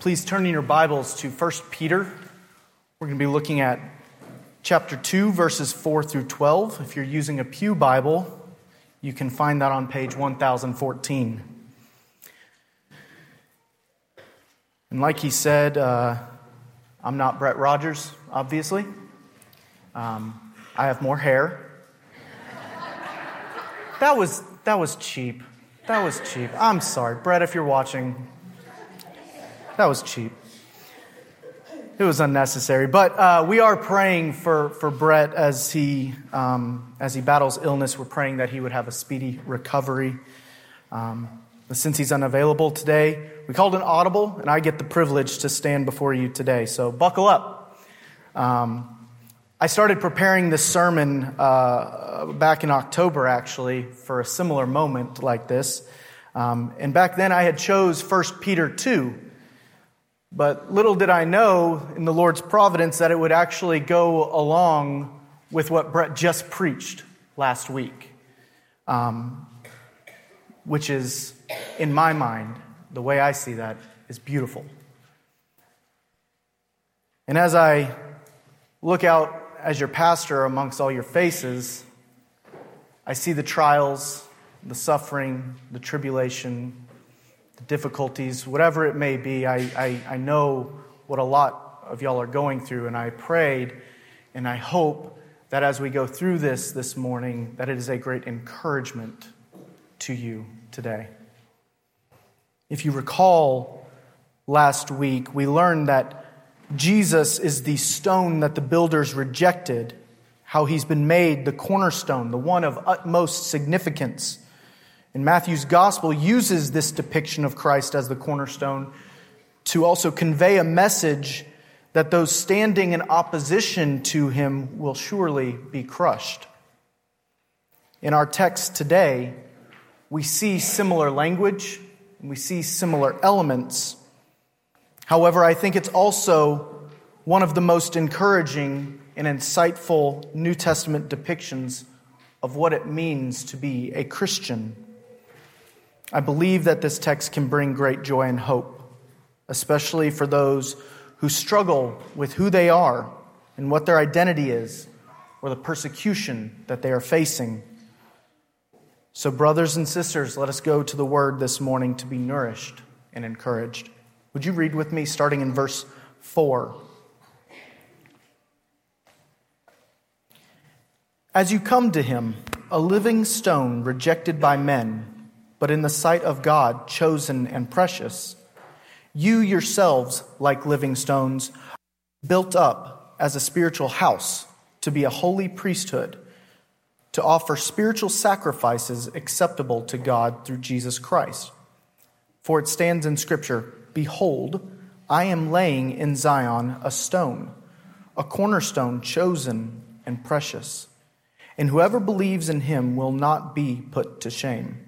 Please turn in your Bibles to 1 Peter. We're going to be looking at chapter 2, verses 4 through 12. If you're using a Pew Bible, you can find that on page 1014. And like he said, uh, I'm not Brett Rogers, obviously. Um, I have more hair. That was, that was cheap. That was cheap. I'm sorry. Brett, if you're watching, that was cheap. It was unnecessary. But uh, we are praying for, for Brett as he, um, as he battles illness. We're praying that he would have a speedy recovery. Um, since he's unavailable today, we called an audible, and I get the privilege to stand before you today. So buckle up. Um, I started preparing this sermon uh, back in October, actually, for a similar moment like this. Um, and back then, I had chose 1 Peter 2. But little did I know in the Lord's providence that it would actually go along with what Brett just preached last week, um, which is, in my mind, the way I see that, is beautiful. And as I look out as your pastor amongst all your faces, I see the trials, the suffering, the tribulation, the difficulties, whatever it may be. I, I, I know what a lot of y'all are going through, and I prayed and I hope that as we go through this this morning, that it is a great encouragement to you today. If you recall last week, we learned that Jesus is the stone that the builders rejected, how he's been made the cornerstone, the one of utmost significance. And Matthew's gospel uses this depiction of Christ as the cornerstone to also convey a message that those standing in opposition to him will surely be crushed. In our text today, we see similar language, and we see similar elements. However, I think it's also one of the most encouraging and insightful New Testament depictions of what it means to be a Christian. I believe that this text can bring great joy and hope, especially for those who struggle with who they are and what their identity is or the persecution that they are facing. So, brothers and sisters, let us go to the word this morning to be nourished and encouraged. Would you read with me starting in verse 4? As you come to him, a living stone rejected by men, but in the sight of God chosen and precious, you yourselves, like living stones, built up as a spiritual house to be a holy priesthood, to offer spiritual sacrifices acceptable to God through Jesus Christ. For it stands in Scripture Behold, I am laying in Zion a stone, a cornerstone chosen and precious, and whoever believes in him will not be put to shame.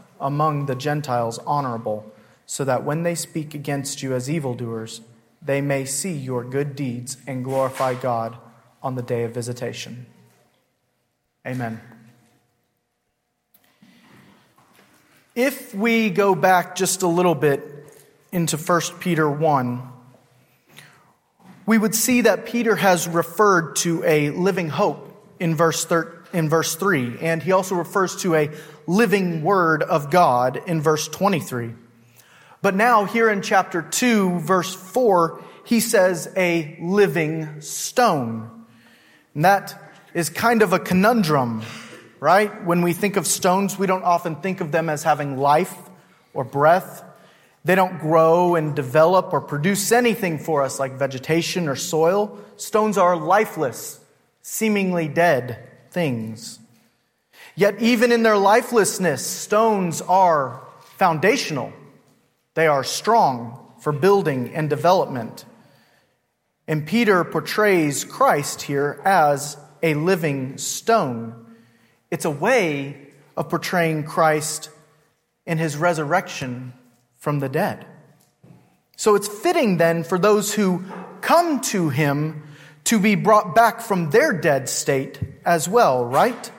among the Gentiles honorable, so that when they speak against you as evildoers, they may see your good deeds and glorify God on the day of visitation. Amen. If we go back just a little bit into 1 Peter 1, we would see that Peter has referred to a living hope in verse, thir- in verse 3, and he also refers to a living word of God in verse 23. But now, here in chapter 2, verse 4, he says a living stone. And that is kind of a conundrum, right? When we think of stones, we don't often think of them as having life or breath. They don't grow and develop or produce anything for us like vegetation or soil. Stones are lifeless, seemingly dead things. Yet, even in their lifelessness, stones are foundational. They are strong for building and development. And Peter portrays Christ here as a living stone. It's a way of portraying Christ in his resurrection from the dead. So it's fitting then for those who come to him to be brought back from their dead state as well, right?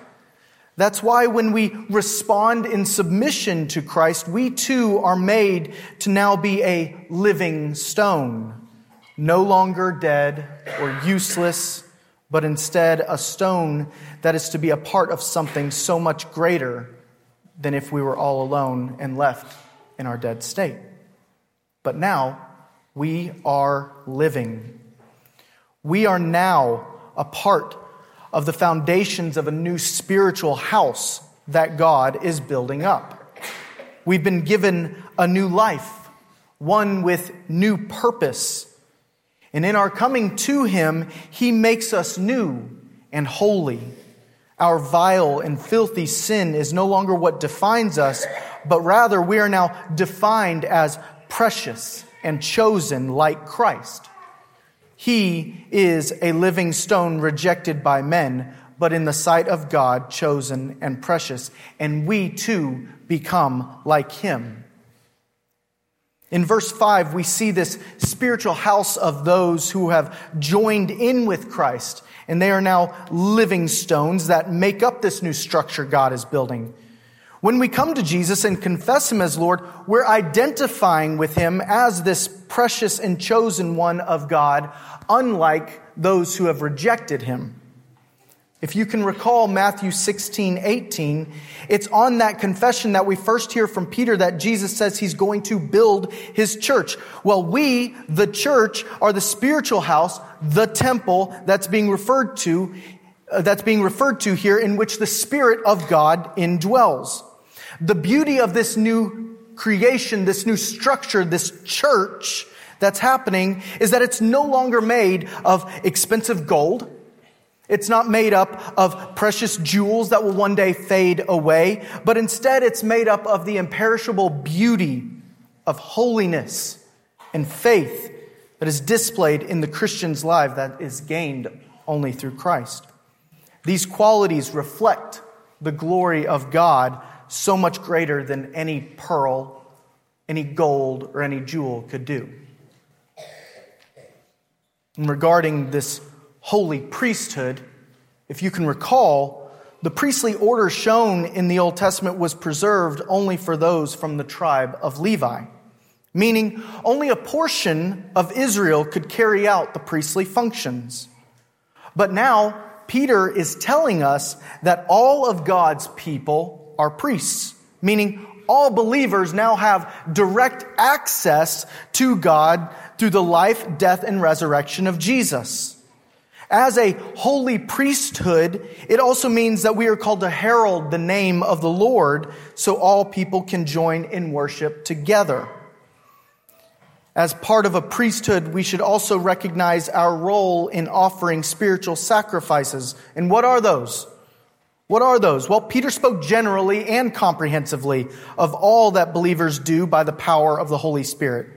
That's why when we respond in submission to Christ, we too are made to now be a living stone, no longer dead or useless, but instead a stone that is to be a part of something so much greater than if we were all alone and left in our dead state. But now we are living. We are now a part of the foundations of a new spiritual house that God is building up. We've been given a new life, one with new purpose. And in our coming to Him, He makes us new and holy. Our vile and filthy sin is no longer what defines us, but rather we are now defined as precious and chosen like Christ. He is a living stone rejected by men, but in the sight of God, chosen and precious. And we too become like him. In verse 5, we see this spiritual house of those who have joined in with Christ, and they are now living stones that make up this new structure God is building. When we come to Jesus and confess Him as Lord, we're identifying with Him as this precious and chosen one of God, unlike those who have rejected him. If you can recall Matthew 16, 18, it's on that confession that we first hear from Peter that Jesus says he's going to build his church. Well, we, the church, are the spiritual house, the temple that's being referred to, uh, that's being referred to here in which the Spirit of God indwells. The beauty of this new creation, this new structure, this church that's happening is that it's no longer made of expensive gold. It's not made up of precious jewels that will one day fade away, but instead it's made up of the imperishable beauty of holiness and faith that is displayed in the Christian's life that is gained only through Christ. These qualities reflect the glory of God so much greater than any pearl, any gold, or any jewel could do. And regarding this holy priesthood, if you can recall, the priestly order shown in the Old Testament was preserved only for those from the tribe of Levi, meaning only a portion of Israel could carry out the priestly functions. But now, Peter is telling us that all of God's people are priests, meaning all believers now have direct access to God through the life, death, and resurrection of Jesus. As a holy priesthood, it also means that we are called to herald the name of the Lord so all people can join in worship together. As part of a priesthood, we should also recognize our role in offering spiritual sacrifices. And what are those? What are those? Well, Peter spoke generally and comprehensively of all that believers do by the power of the Holy Spirit.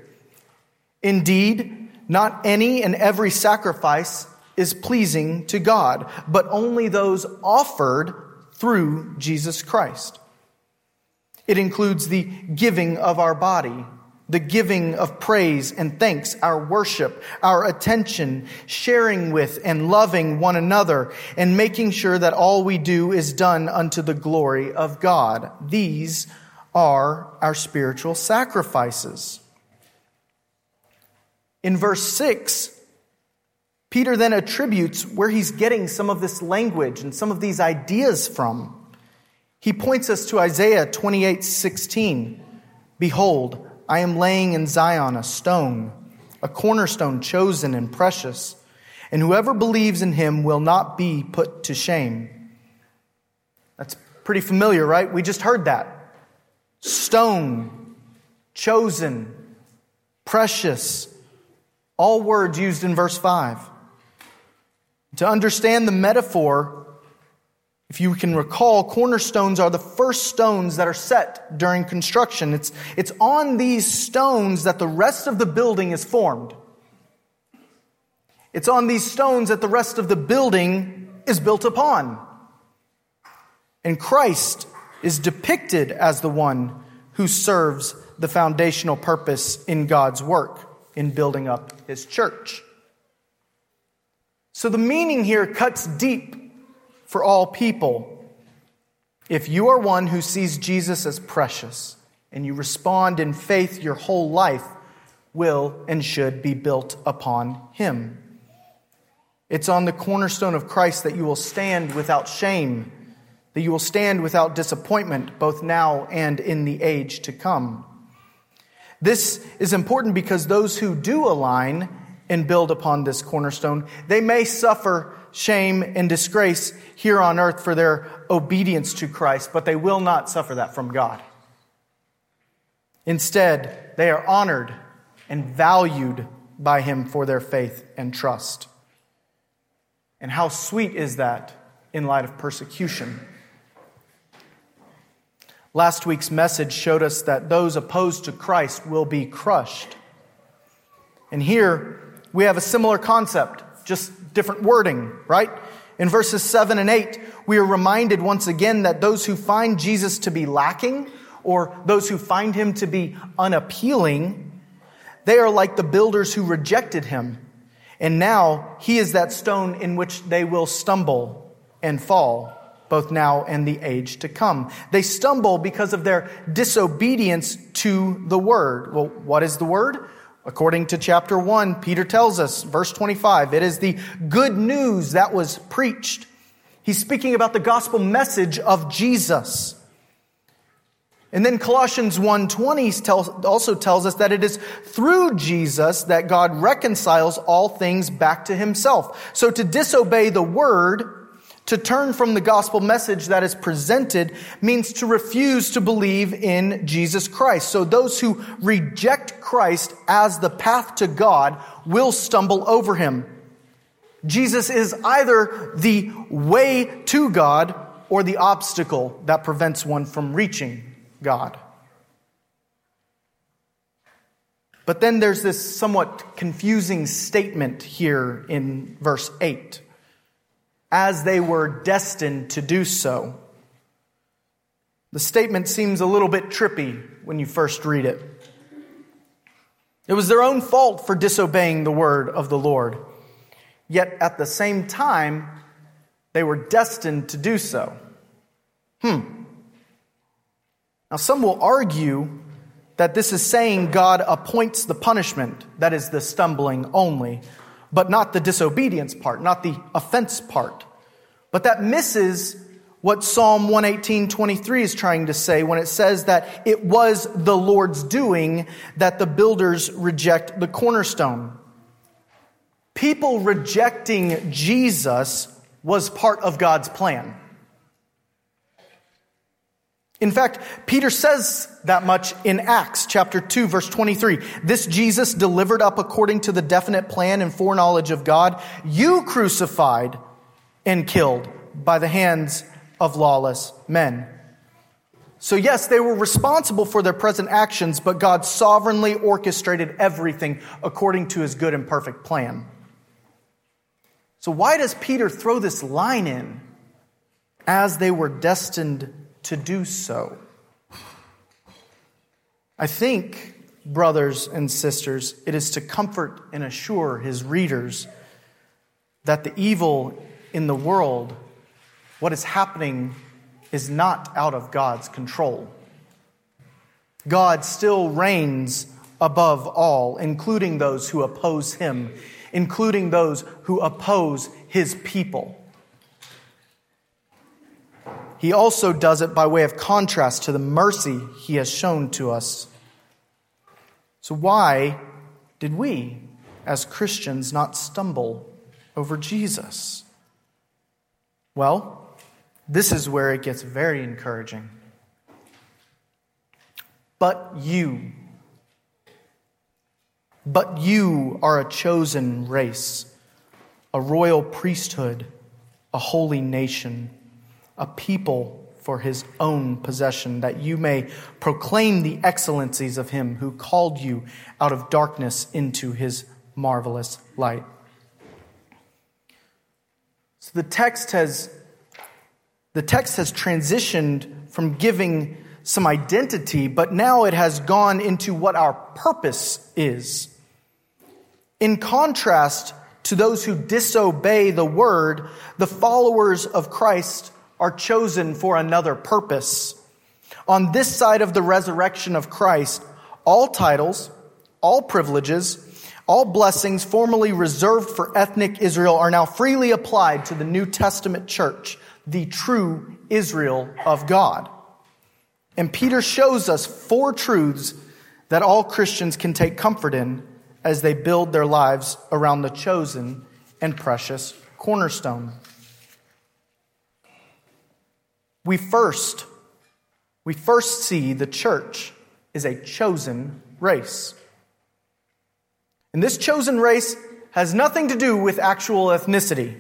Indeed, not any and every sacrifice is pleasing to God, but only those offered through Jesus Christ. It includes the giving of our body, the giving of praise and thanks, our worship, our attention, sharing with and loving one another, and making sure that all we do is done unto the glory of God. These are our spiritual sacrifices. In verse 6, Peter then attributes where he's getting some of this language and some of these ideas from. He points us to Isaiah 28 16. Behold, I am laying in Zion a stone, a cornerstone chosen and precious, and whoever believes in him will not be put to shame. That's pretty familiar, right? We just heard that. Stone, chosen, precious, all words used in verse 5. To understand the metaphor, if you can recall, cornerstones are the first stones that are set during construction. It's, it's on these stones that the rest of the building is formed. It's on these stones that the rest of the building is built upon. And Christ is depicted as the one who serves the foundational purpose in God's work in building up his church. So the meaning here cuts deep for all people. If you are one who sees Jesus as precious and you respond in faith, your whole life will and should be built upon him. It's on the cornerstone of Christ that you will stand without shame, that you will stand without disappointment, both now and in the age to come. This is important because those who do align and build upon this cornerstone, they may suffer shame and disgrace here on earth for their obedience to Christ, but they will not suffer that from God. Instead, they are honored and valued by Him for their faith and trust. And how sweet is that in light of persecution? Last week's message showed us that those opposed to Christ will be crushed. And here we have a similar concept, just different wording, right? In verses 7 and 8, we are reminded once again that those who find Jesus to be lacking, or those who find him to be unappealing, they are like the builders who rejected him. And now he is that stone in which they will stumble and fall both now and the age to come. They stumble because of their disobedience to the word. Well, what is the word? According to chapter 1, Peter tells us, verse 25, it is the good news that was preached. He's speaking about the gospel message of Jesus. And then Colossians 1:20 tells, also tells us that it is through Jesus that God reconciles all things back to himself. So to disobey the word to turn from the gospel message that is presented means to refuse to believe in Jesus Christ. So those who reject Christ as the path to God will stumble over him. Jesus is either the way to God or the obstacle that prevents one from reaching God. But then there's this somewhat confusing statement here in verse 8 as they were destined to do so. The statement seems a little bit trippy when you first read it. It was their own fault for disobeying the word of the Lord. Yet at the same time, they were destined to do so. Hmm. Now, some will argue that this is saying God appoints the punishment, that is, the stumbling only, but not the disobedience part, not the offense part. But that misses what Psalm 118:23 is trying to say when it says that it was the Lord's doing that the builders reject the cornerstone. People rejecting Jesus was part of God's plan. In fact, Peter says that much in Acts chapter 2 verse 23. This Jesus delivered up according to the definite plan and foreknowledge of God, you crucified and killed by the hands of lawless men. So yes, they were responsible for their present actions, but God sovereignly orchestrated everything according to his good and perfect plan. So why does Peter throw this line in? As they were destined to do so. I think, brothers and sisters, it is to comfort and assure his readers that the evil in the world, what is happening, is not out of God's control. God still reigns above all, including those who oppose him, including those who oppose his people. He also does it by way of contrast to the mercy he has shown to us. So, why did we as Christians, not stumble over Jesus? Well, this is where it gets very encouraging. But you, but you are a chosen race, a royal priesthood, a holy nation, a people for his own possession, that you may proclaim the excellencies of him who called you out of darkness into his marvelous light. So the text has the text has transitioned from giving some identity, but now it has gone into what our purpose is. In contrast to those who disobey the word, the followers of Christ are chosen for another purpose. On this side of the resurrection of Christ, all titles, all privileges, all blessings formerly reserved for ethnic Israel are now freely applied to the New Testament church, the true Israel of God. And Peter shows us four truths that all Christians can take comfort in as they build their lives around the chosen and precious cornerstone. We first we first see the church is a chosen race. And this chosen race has nothing to do with actual ethnicity.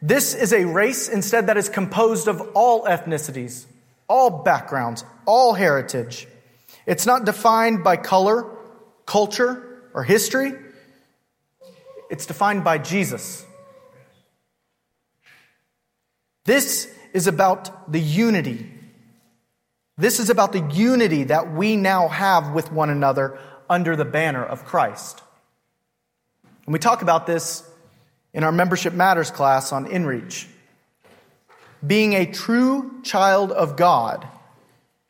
This is a race instead that is composed of all ethnicities, all backgrounds, all heritage. It's not defined by color, culture, or history. It's defined by Jesus. This is about the unity. This is about the unity that we now have with one another under the banner of Christ. And we talk about this in our Membership Matters class on InReach. Being a true child of God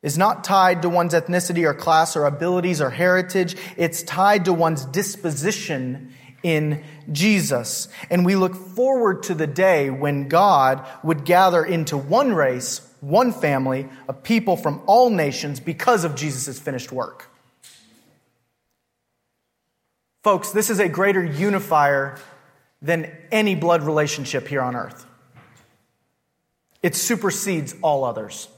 is not tied to one's ethnicity or class or abilities or heritage. It's tied to one's disposition in Jesus. And we look forward to the day when God would gather into one race, one family a people from all nations because of Jesus' finished work. Folks, this is a greater unifier than any blood relationship here on earth. It supersedes all others.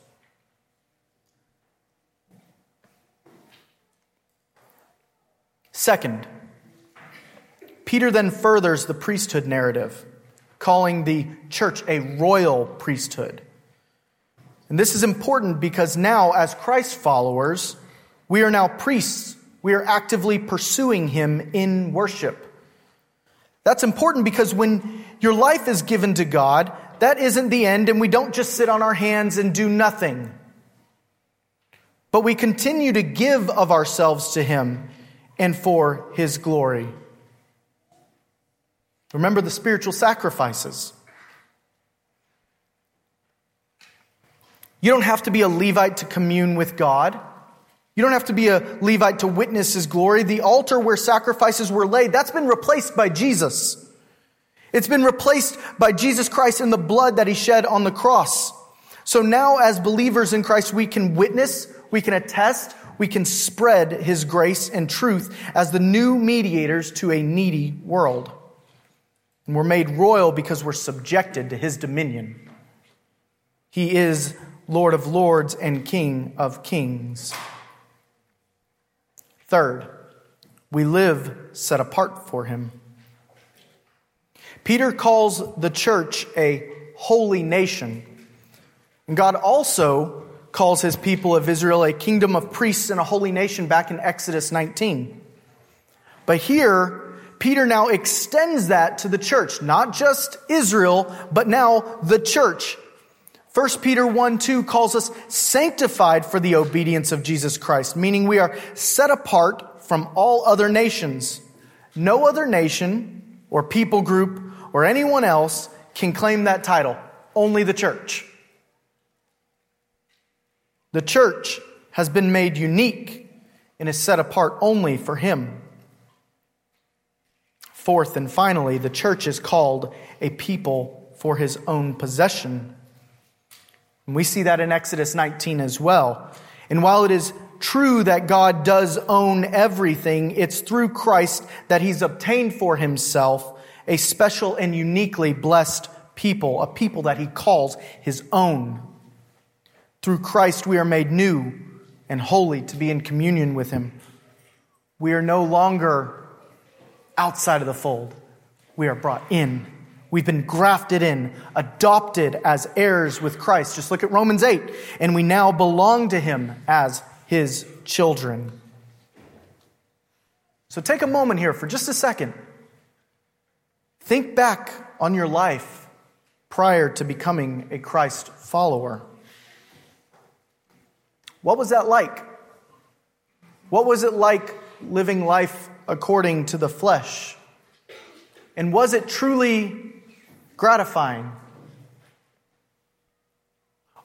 Second, Peter then furthers the priesthood narrative, calling the church a royal priesthood. And this is important because now, as Christ followers, we are now priests we are actively pursuing Him in worship. That's important because when your life is given to God, that isn't the end, and we don't just sit on our hands and do nothing. But we continue to give of ourselves to Him and for His glory. Remember the spiritual sacrifices. You don't have to be a Levite to commune with God. You don't have to be a Levite to witness his glory. The altar where sacrifices were laid, that's been replaced by Jesus. It's been replaced by Jesus Christ in the blood that he shed on the cross. So now as believers in Christ, we can witness, we can attest, we can spread his grace and truth as the new mediators to a needy world. And we're made royal because we're subjected to his dominion. He is Lord of lords and King of kings. Third, we live set apart for him. Peter calls the church a holy nation. And God also calls his people of Israel a kingdom of priests and a holy nation back in Exodus 19. But here, Peter now extends that to the church, not just Israel, but now the church. 1 Peter 1 2 calls us sanctified for the obedience of Jesus Christ, meaning we are set apart from all other nations. No other nation or people group or anyone else can claim that title, only the church. The church has been made unique and is set apart only for Him. Fourth and finally, the church is called a people for His own possession. And we see that in Exodus 19 as well. And while it is true that God does own everything, it's through Christ that he's obtained for himself a special and uniquely blessed people, a people that he calls his own. Through Christ, we are made new and holy to be in communion with him. We are no longer outside of the fold, we are brought in. We've been grafted in, adopted as heirs with Christ. Just look at Romans 8. And we now belong to him as his children. So take a moment here for just a second. Think back on your life prior to becoming a Christ follower. What was that like? What was it like living life according to the flesh? And was it truly gratifying?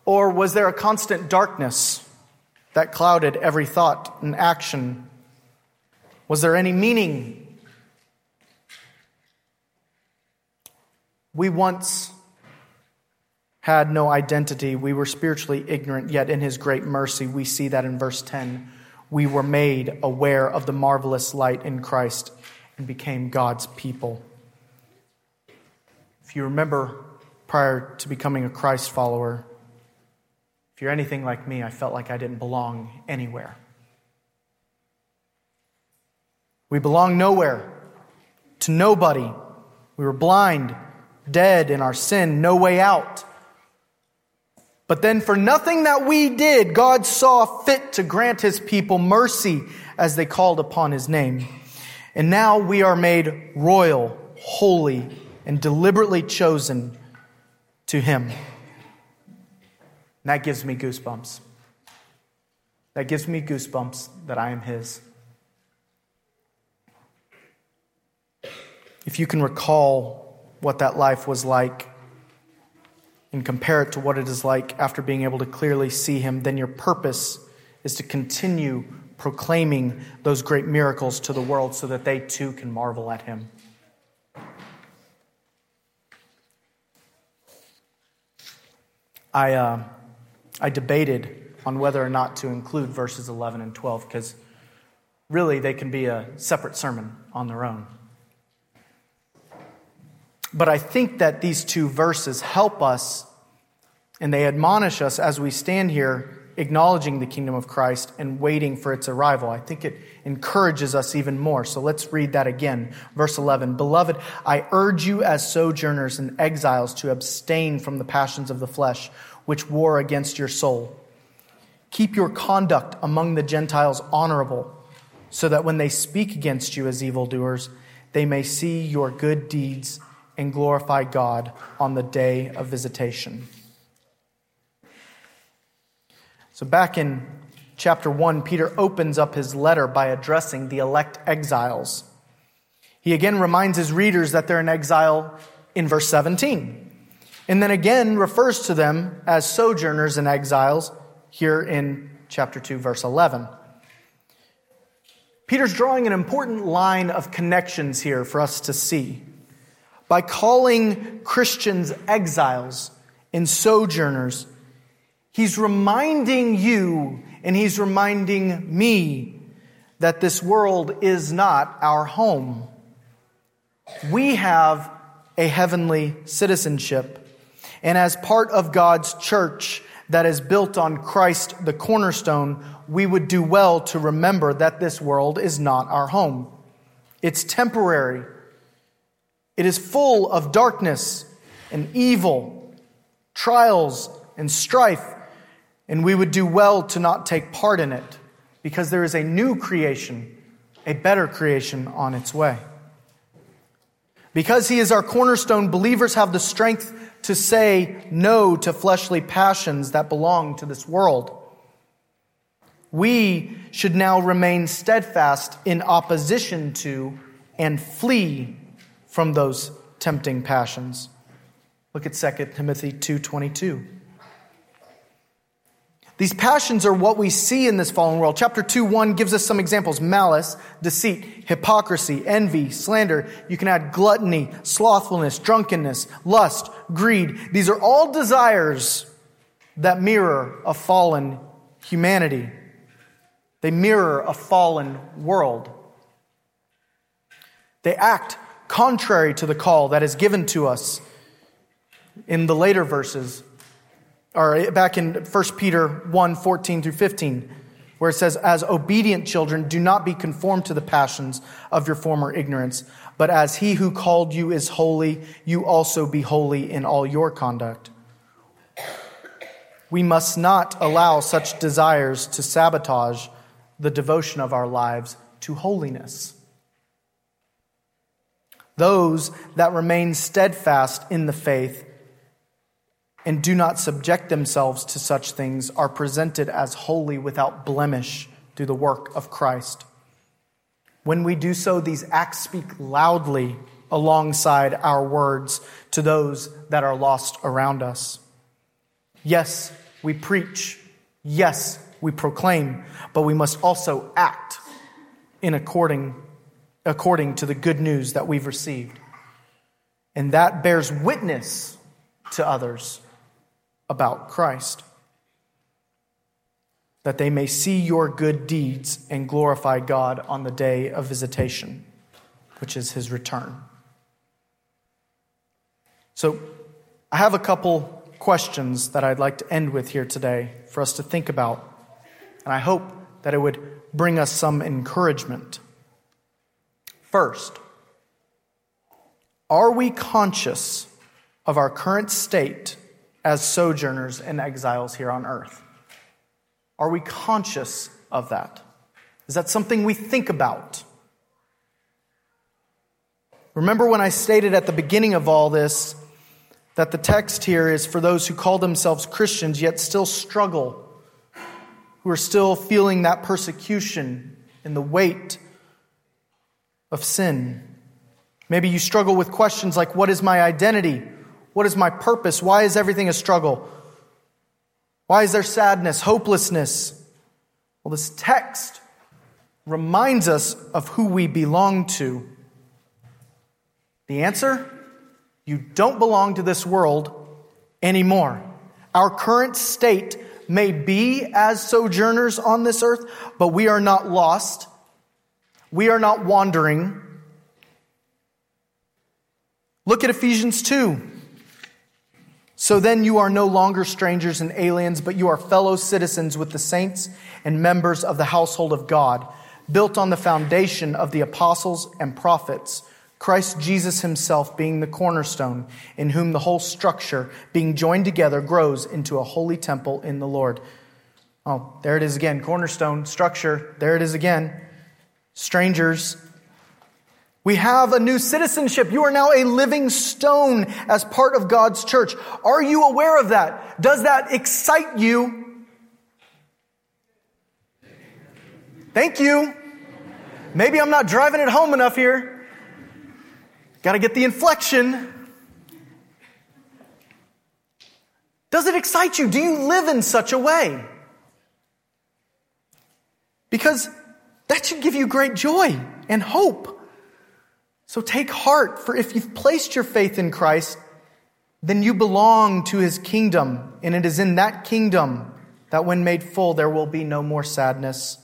Or was there a constant darkness that clouded every thought and action? Was there any meaning? We once had no identity. We were spiritually ignorant, yet in His great mercy, we see that in verse 10. We were made aware of the marvelous light in Christ and became God's people. If you remember prior to becoming a Christ follower, if you're anything like me, I felt like I didn't belong anywhere. We belong nowhere, to nobody. We were blind, dead in our sin, no way out. But then, for nothing that we did, God saw fit to grant his people mercy as they called upon his name. And now we are made royal, holy, and deliberately chosen to Him. And that gives me goosebumps. That gives me goosebumps that I am His. If you can recall what that life was like and compare it to what it is like after being able to clearly see Him, then your purpose is to continue proclaiming those great miracles to the world so that they too can marvel at Him. I, uh, I debated on whether or not to include verses 11 and 12 because really they can be a separate sermon on their own. But I think that these two verses help us and they admonish us as we stand here acknowledging the kingdom of Christ and waiting for its arrival. I think it encourages us even more. So let's read that again. Verse 11 Beloved, I urge you as sojourners and exiles to abstain from the passions of the flesh, which war against your soul. Keep your conduct among the Gentiles honorable, so that when they speak against you as evildoers, they may see your good deeds and glorify God on the day of visitation. So, back in chapter 1, Peter opens up his letter by addressing the elect exiles. He again reminds his readers that they're in exile in verse 17. And then again refers to them as sojourners and exiles here in chapter 2, verse 11. Peter's drawing an important line of connections here for us to see. By calling Christians exiles and sojourners, He's reminding you and he's reminding me that this world is not our home. We have a heavenly citizenship. And as part of God's church that is built on Christ, the cornerstone, we would do well to remember that this world is not our home. It's temporary. It is full of darkness and evil, trials and strife and we would do well to not take part in it because there is a new creation, a better creation on its way. Because he is our cornerstone, believers have the strength to say no to fleshly passions that belong to this world. We should now remain steadfast in opposition to and flee from those tempting passions. Look at 2 Timothy 2:22. These passions are what we see in this fallen world. Chapter 2, 1 gives us some examples malice, deceit, hypocrisy, envy, slander. You can add gluttony, slothfulness, drunkenness, lust, greed. These are all desires that mirror a fallen humanity. They mirror a fallen world. They act contrary to the call that is given to us in the later verses, or back in 1 Peter 1 14 through 15, where it says, As obedient children, do not be conformed to the passions of your former ignorance, but as he who called you is holy, you also be holy in all your conduct. We must not allow such desires to sabotage the devotion of our lives to holiness. Those that remain steadfast in the faith and do not subject themselves to such things are presented as holy without blemish through the work of Christ. When we do so, these acts speak loudly alongside our words to those that are lost around us. Yes, we preach. Yes, we proclaim, but we must also act in according, according to the good news that we've received. And that bears witness to others about Christ, that they may see your good deeds and glorify God on the day of visitation, which is his return. So, I have a couple questions that I'd like to end with here today for us to think about. And I hope that it would bring us some encouragement. First, are we conscious of our current state as sojourners and exiles here on earth? Are we conscious of that? Is that something we think about? Remember when I stated at the beginning of all this that the text here is for those who call themselves Christians yet still struggle, who are still feeling that persecution and the weight of sin. Maybe you struggle with questions like what is my identity? What is my purpose? Why is everything a struggle? Why is there sadness, hopelessness? Well, this text reminds us of who we belong to. The answer? You don't belong to this world anymore. Our current state may be as sojourners on this earth, but we are not lost. We are not wandering. Look at Ephesians 2. So then you are no longer strangers and aliens, but you are fellow citizens with the saints and members of the household of God, built on the foundation of the apostles and prophets Christ Jesus himself being the cornerstone, in whom the whole structure, being joined together, grows into a holy temple in the Lord. Oh, there it is again. Cornerstone, structure. There it is again. Strangers. We have a new citizenship. You are now a living stone as part of God's church. Are you aware of that? Does that excite you? Thank you. Maybe I'm not driving it home enough here. Got to get the inflection. Does it excite you? Do you live in such a way? Because that should give you great joy and hope. So take heart, for if you've placed your faith in Christ, then you belong to his kingdom. And it is in that kingdom that when made full, there will be no more sadness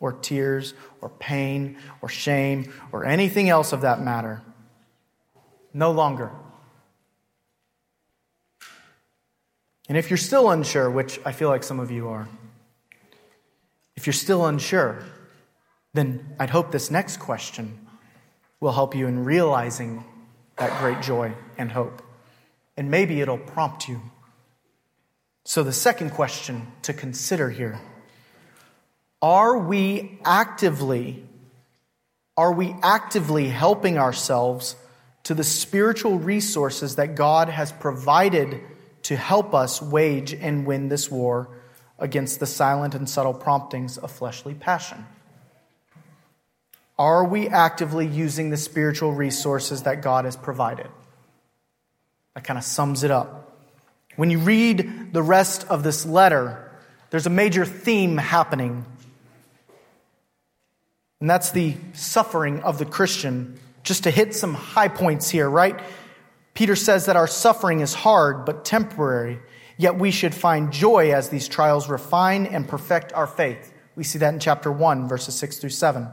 or tears or pain or shame or anything else of that matter. No longer. And if you're still unsure, which I feel like some of you are, if you're still unsure, then I'd hope this next question will help you in realizing that great joy and hope. And maybe it'll prompt you. So, the second question to consider here are we actively are we actively helping ourselves to the spiritual resources that God has provided to help us wage and win this war against the silent and subtle promptings of fleshly passion? Are we actively using the spiritual resources that God has provided? That kind of sums it up. When you read the rest of this letter, there's a major theme happening. And that's the suffering of the Christian just to hit some high points here, right? Peter says that our suffering is hard but temporary, yet we should find joy as these trials refine and perfect our faith. We see that in chapter 1, verses 6 through 7.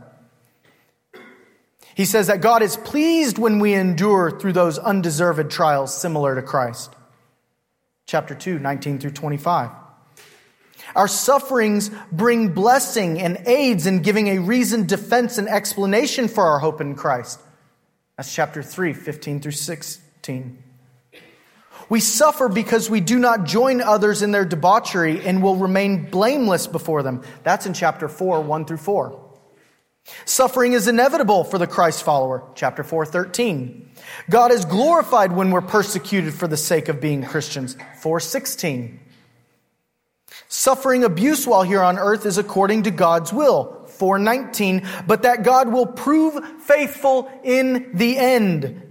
He says that God is pleased when we endure through those undeserved trials similar to Christ. Chapter 2, 19 through 25. Our sufferings bring blessing and aids in giving a reasoned defense and explanation for our hope in Christ. That's chapter 3, 15 through 16. We suffer because we do not join others in their debauchery and will remain blameless before them. That's in chapter 4, 1 through 4. Suffering is inevitable for the Christ follower, chapter 4, 13. God is glorified when we're persecuted for the sake of being Christians, 416. Suffering abuse while here on earth is according to God's will, 419, but that God will prove faithful in the end.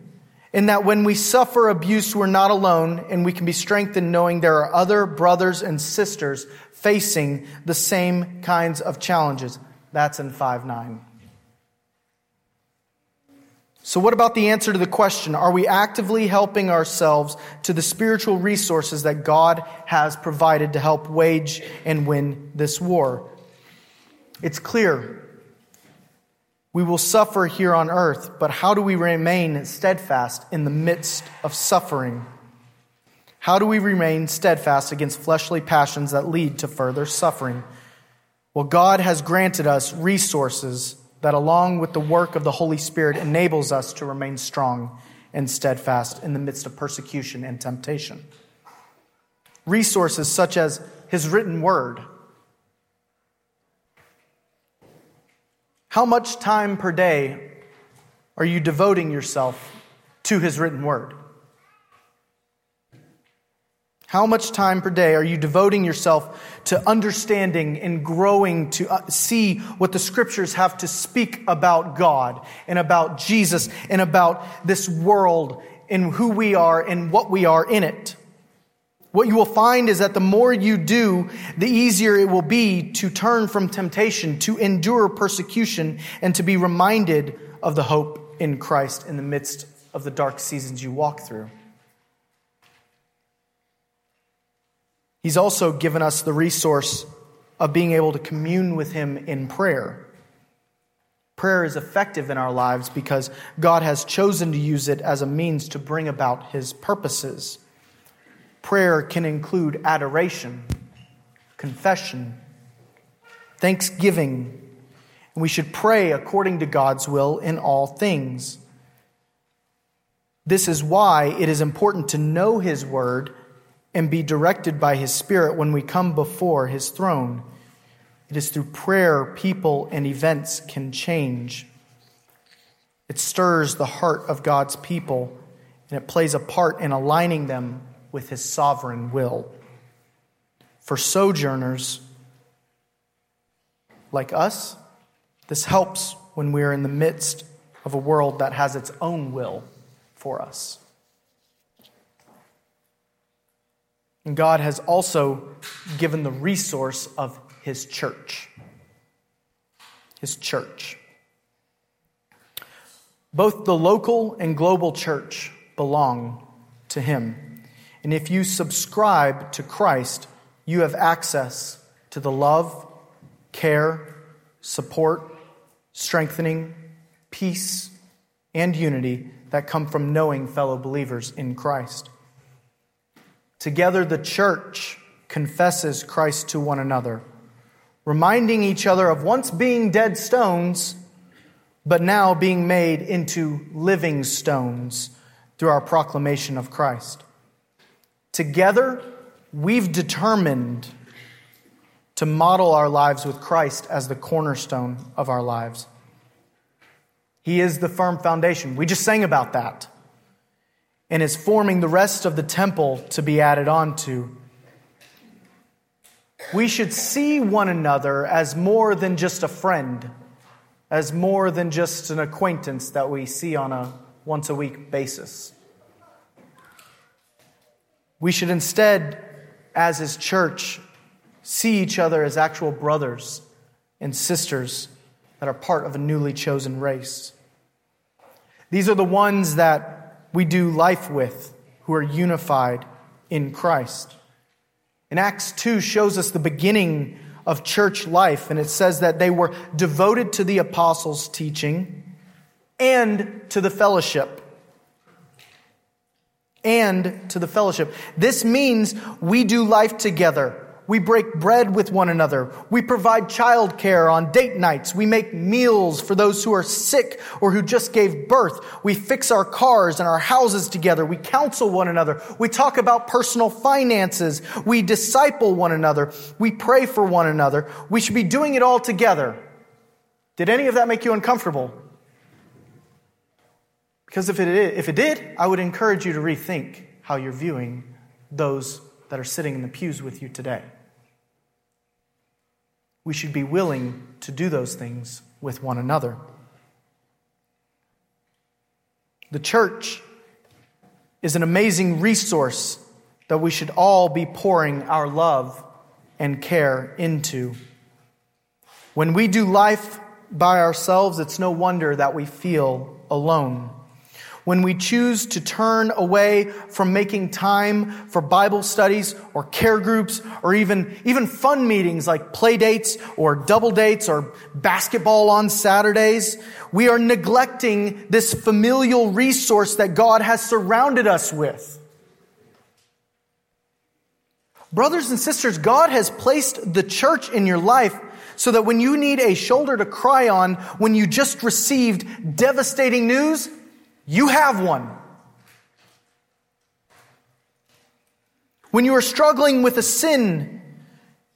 In that when we suffer abuse, we're not alone and we can be strengthened knowing there are other brothers and sisters facing the same kinds of challenges. That's in 5 9. So, what about the answer to the question? Are we actively helping ourselves to the spiritual resources that God has provided to help wage and win this war? It's clear. We will suffer here on earth, but how do we remain steadfast in the midst of suffering? How do we remain steadfast against fleshly passions that lead to further suffering? Well, God has granted us resources that, along with the work of the Holy Spirit, enables us to remain strong and steadfast in the midst of persecution and temptation. Resources such as His written word. How much time per day are you devoting yourself to His written word? How much time per day are you devoting yourself to understanding and growing to uh, see what the scriptures have to speak about God and about Jesus and about this world and who we are and what we are in it? What you will find is that the more you do, the easier it will be to turn from temptation, to endure persecution, and to be reminded of the hope in Christ in the midst of the dark seasons you walk through. He's also given us the resource of being able to commune with Him in prayer. Prayer is effective in our lives because God has chosen to use it as a means to bring about His purposes. Prayer can include adoration, confession, thanksgiving, and we should pray according to God's will in all things. This is why it is important to know His Word and be directed by His Spirit when we come before His throne. It is through prayer people and events can change. It stirs the heart of God's people, and it plays a part in aligning them with His sovereign will. For sojourners like us, this helps when we are in the midst of a world that has its own will for us. And God has also given the resource of His church. His church. Both the local and global church belong to Him. And if you subscribe to Christ, you have access to the love, care, support, strengthening, peace, and unity that come from knowing fellow believers in Christ. Together, the church confesses Christ to one another, reminding each other of once being dead stones, but now being made into living stones through our proclamation of Christ. Together, we've determined to model our lives with Christ as the cornerstone of our lives. He is the firm foundation. We just sang about that and is forming the rest of the temple to be added on to. We should see one another as more than just a friend, as more than just an acquaintance that we see on a once a week basis. We should instead, as His church, see each other as actual brothers and sisters that are part of a newly chosen race. These are the ones that we do life with who are unified in Christ. And Acts 2 shows us the beginning of church life, and it says that they were devoted to the apostles' teaching and to the fellowship. And to the fellowship. This means we do life together. We break bread with one another. We provide childcare on date nights. We make meals for those who are sick or who just gave birth. We fix our cars and our houses together. We counsel one another. We talk about personal finances. We disciple one another. We pray for one another. We should be doing it all together. Did any of that make you uncomfortable? Because if it, if it did, I would encourage you to rethink how you're viewing those that are sitting in the pews with you today. We should be willing to do those things with one another. The church is an amazing resource that we should all be pouring our love and care into. When we do life by ourselves, it's no wonder that we feel alone when we choose to turn away from making time for Bible studies or care groups or even, even fun meetings like play dates or double dates or basketball on Saturdays, we are neglecting this familial resource that God has surrounded us with. Brothers and sisters, God has placed the church in your life so that when you need a shoulder to cry on, when you just received devastating news, you have one. When you are struggling with a sin,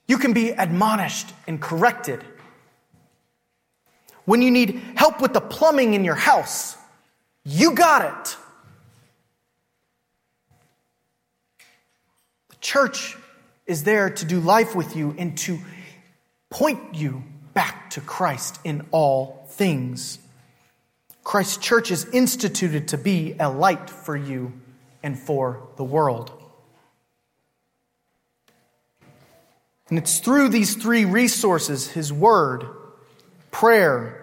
you can be admonished and corrected. When you need help with the plumbing in your house, you got it. The church is there to do life with you and to point you back to Christ in all things. Christ's church is instituted to be a light for you and for the world. And it's through these three resources His Word, prayer,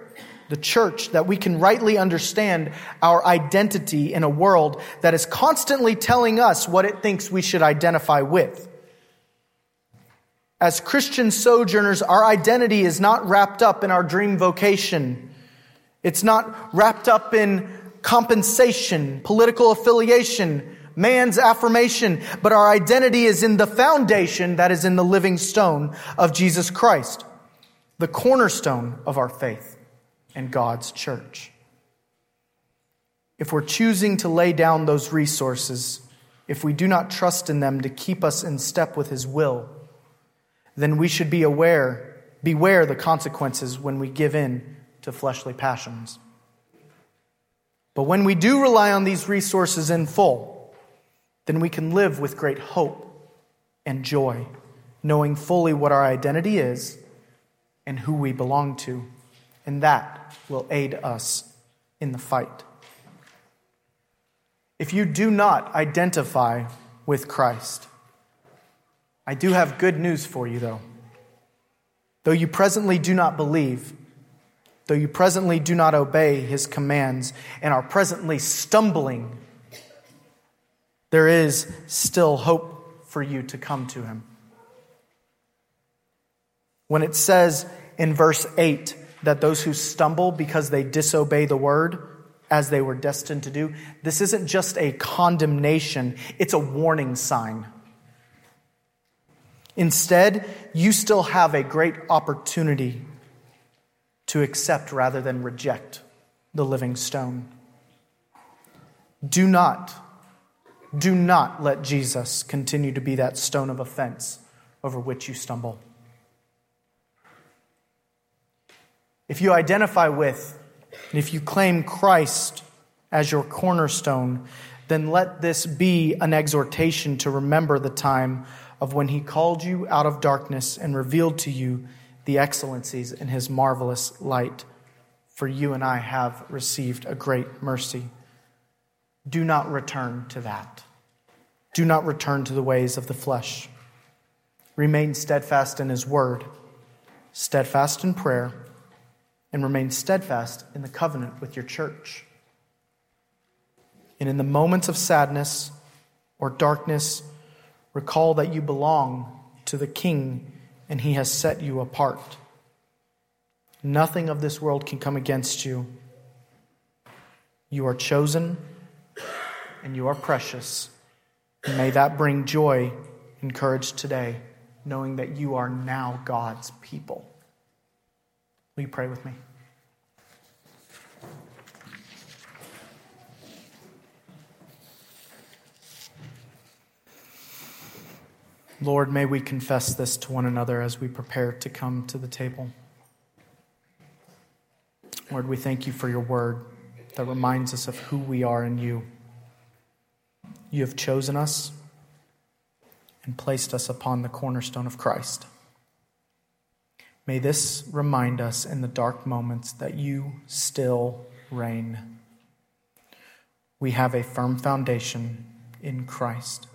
the church that we can rightly understand our identity in a world that is constantly telling us what it thinks we should identify with. As Christian sojourners, our identity is not wrapped up in our dream vocation it's not wrapped up in compensation, political affiliation, man's affirmation, but our identity is in the foundation that is in the living stone of Jesus Christ, the cornerstone of our faith and God's church. If we're choosing to lay down those resources, if we do not trust in them to keep us in step with His will, then we should be aware, beware the consequences when we give in to fleshly passions. But when we do rely on these resources in full, then we can live with great hope and joy, knowing fully what our identity is and who we belong to. And that will aid us in the fight. If you do not identify with Christ, I do have good news for you, though. Though you presently do not believe, though you presently do not obey his commands and are presently stumbling, there is still hope for you to come to him. When it says in verse 8 that those who stumble because they disobey the word, as they were destined to do, this isn't just a condemnation, it's a warning sign. Instead, you still have a great opportunity to accept rather than reject the living stone. Do not, do not let Jesus continue to be that stone of offense over which you stumble. If you identify with, and if you claim Christ as your cornerstone, then let this be an exhortation to remember the time of when he called you out of darkness and revealed to you the excellencies in his marvelous light. For you and I have received a great mercy. Do not return to that. Do not return to the ways of the flesh. Remain steadfast in his word, steadfast in prayer, and remain steadfast in the covenant with your church. And in the moments of sadness or darkness, recall that you belong to the King and he has set you apart. Nothing of this world can come against you. You are chosen and you are precious. may that bring joy and courage today, knowing that you are now God's people. Will you pray with me? Lord, may we confess this to one another as we prepare to come to the table. Lord, we thank you for your word that reminds us of who we are in you. You have chosen us and placed us upon the cornerstone of Christ. May this remind us in the dark moments that you still reign. We have a firm foundation in Christ.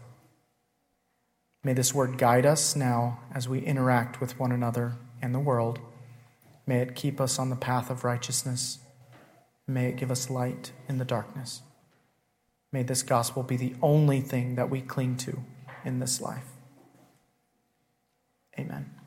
May this word guide us now as we interact with one another and the world. May it keep us on the path of righteousness. May it give us light in the darkness. May this gospel be the only thing that we cling to in this life. Amen.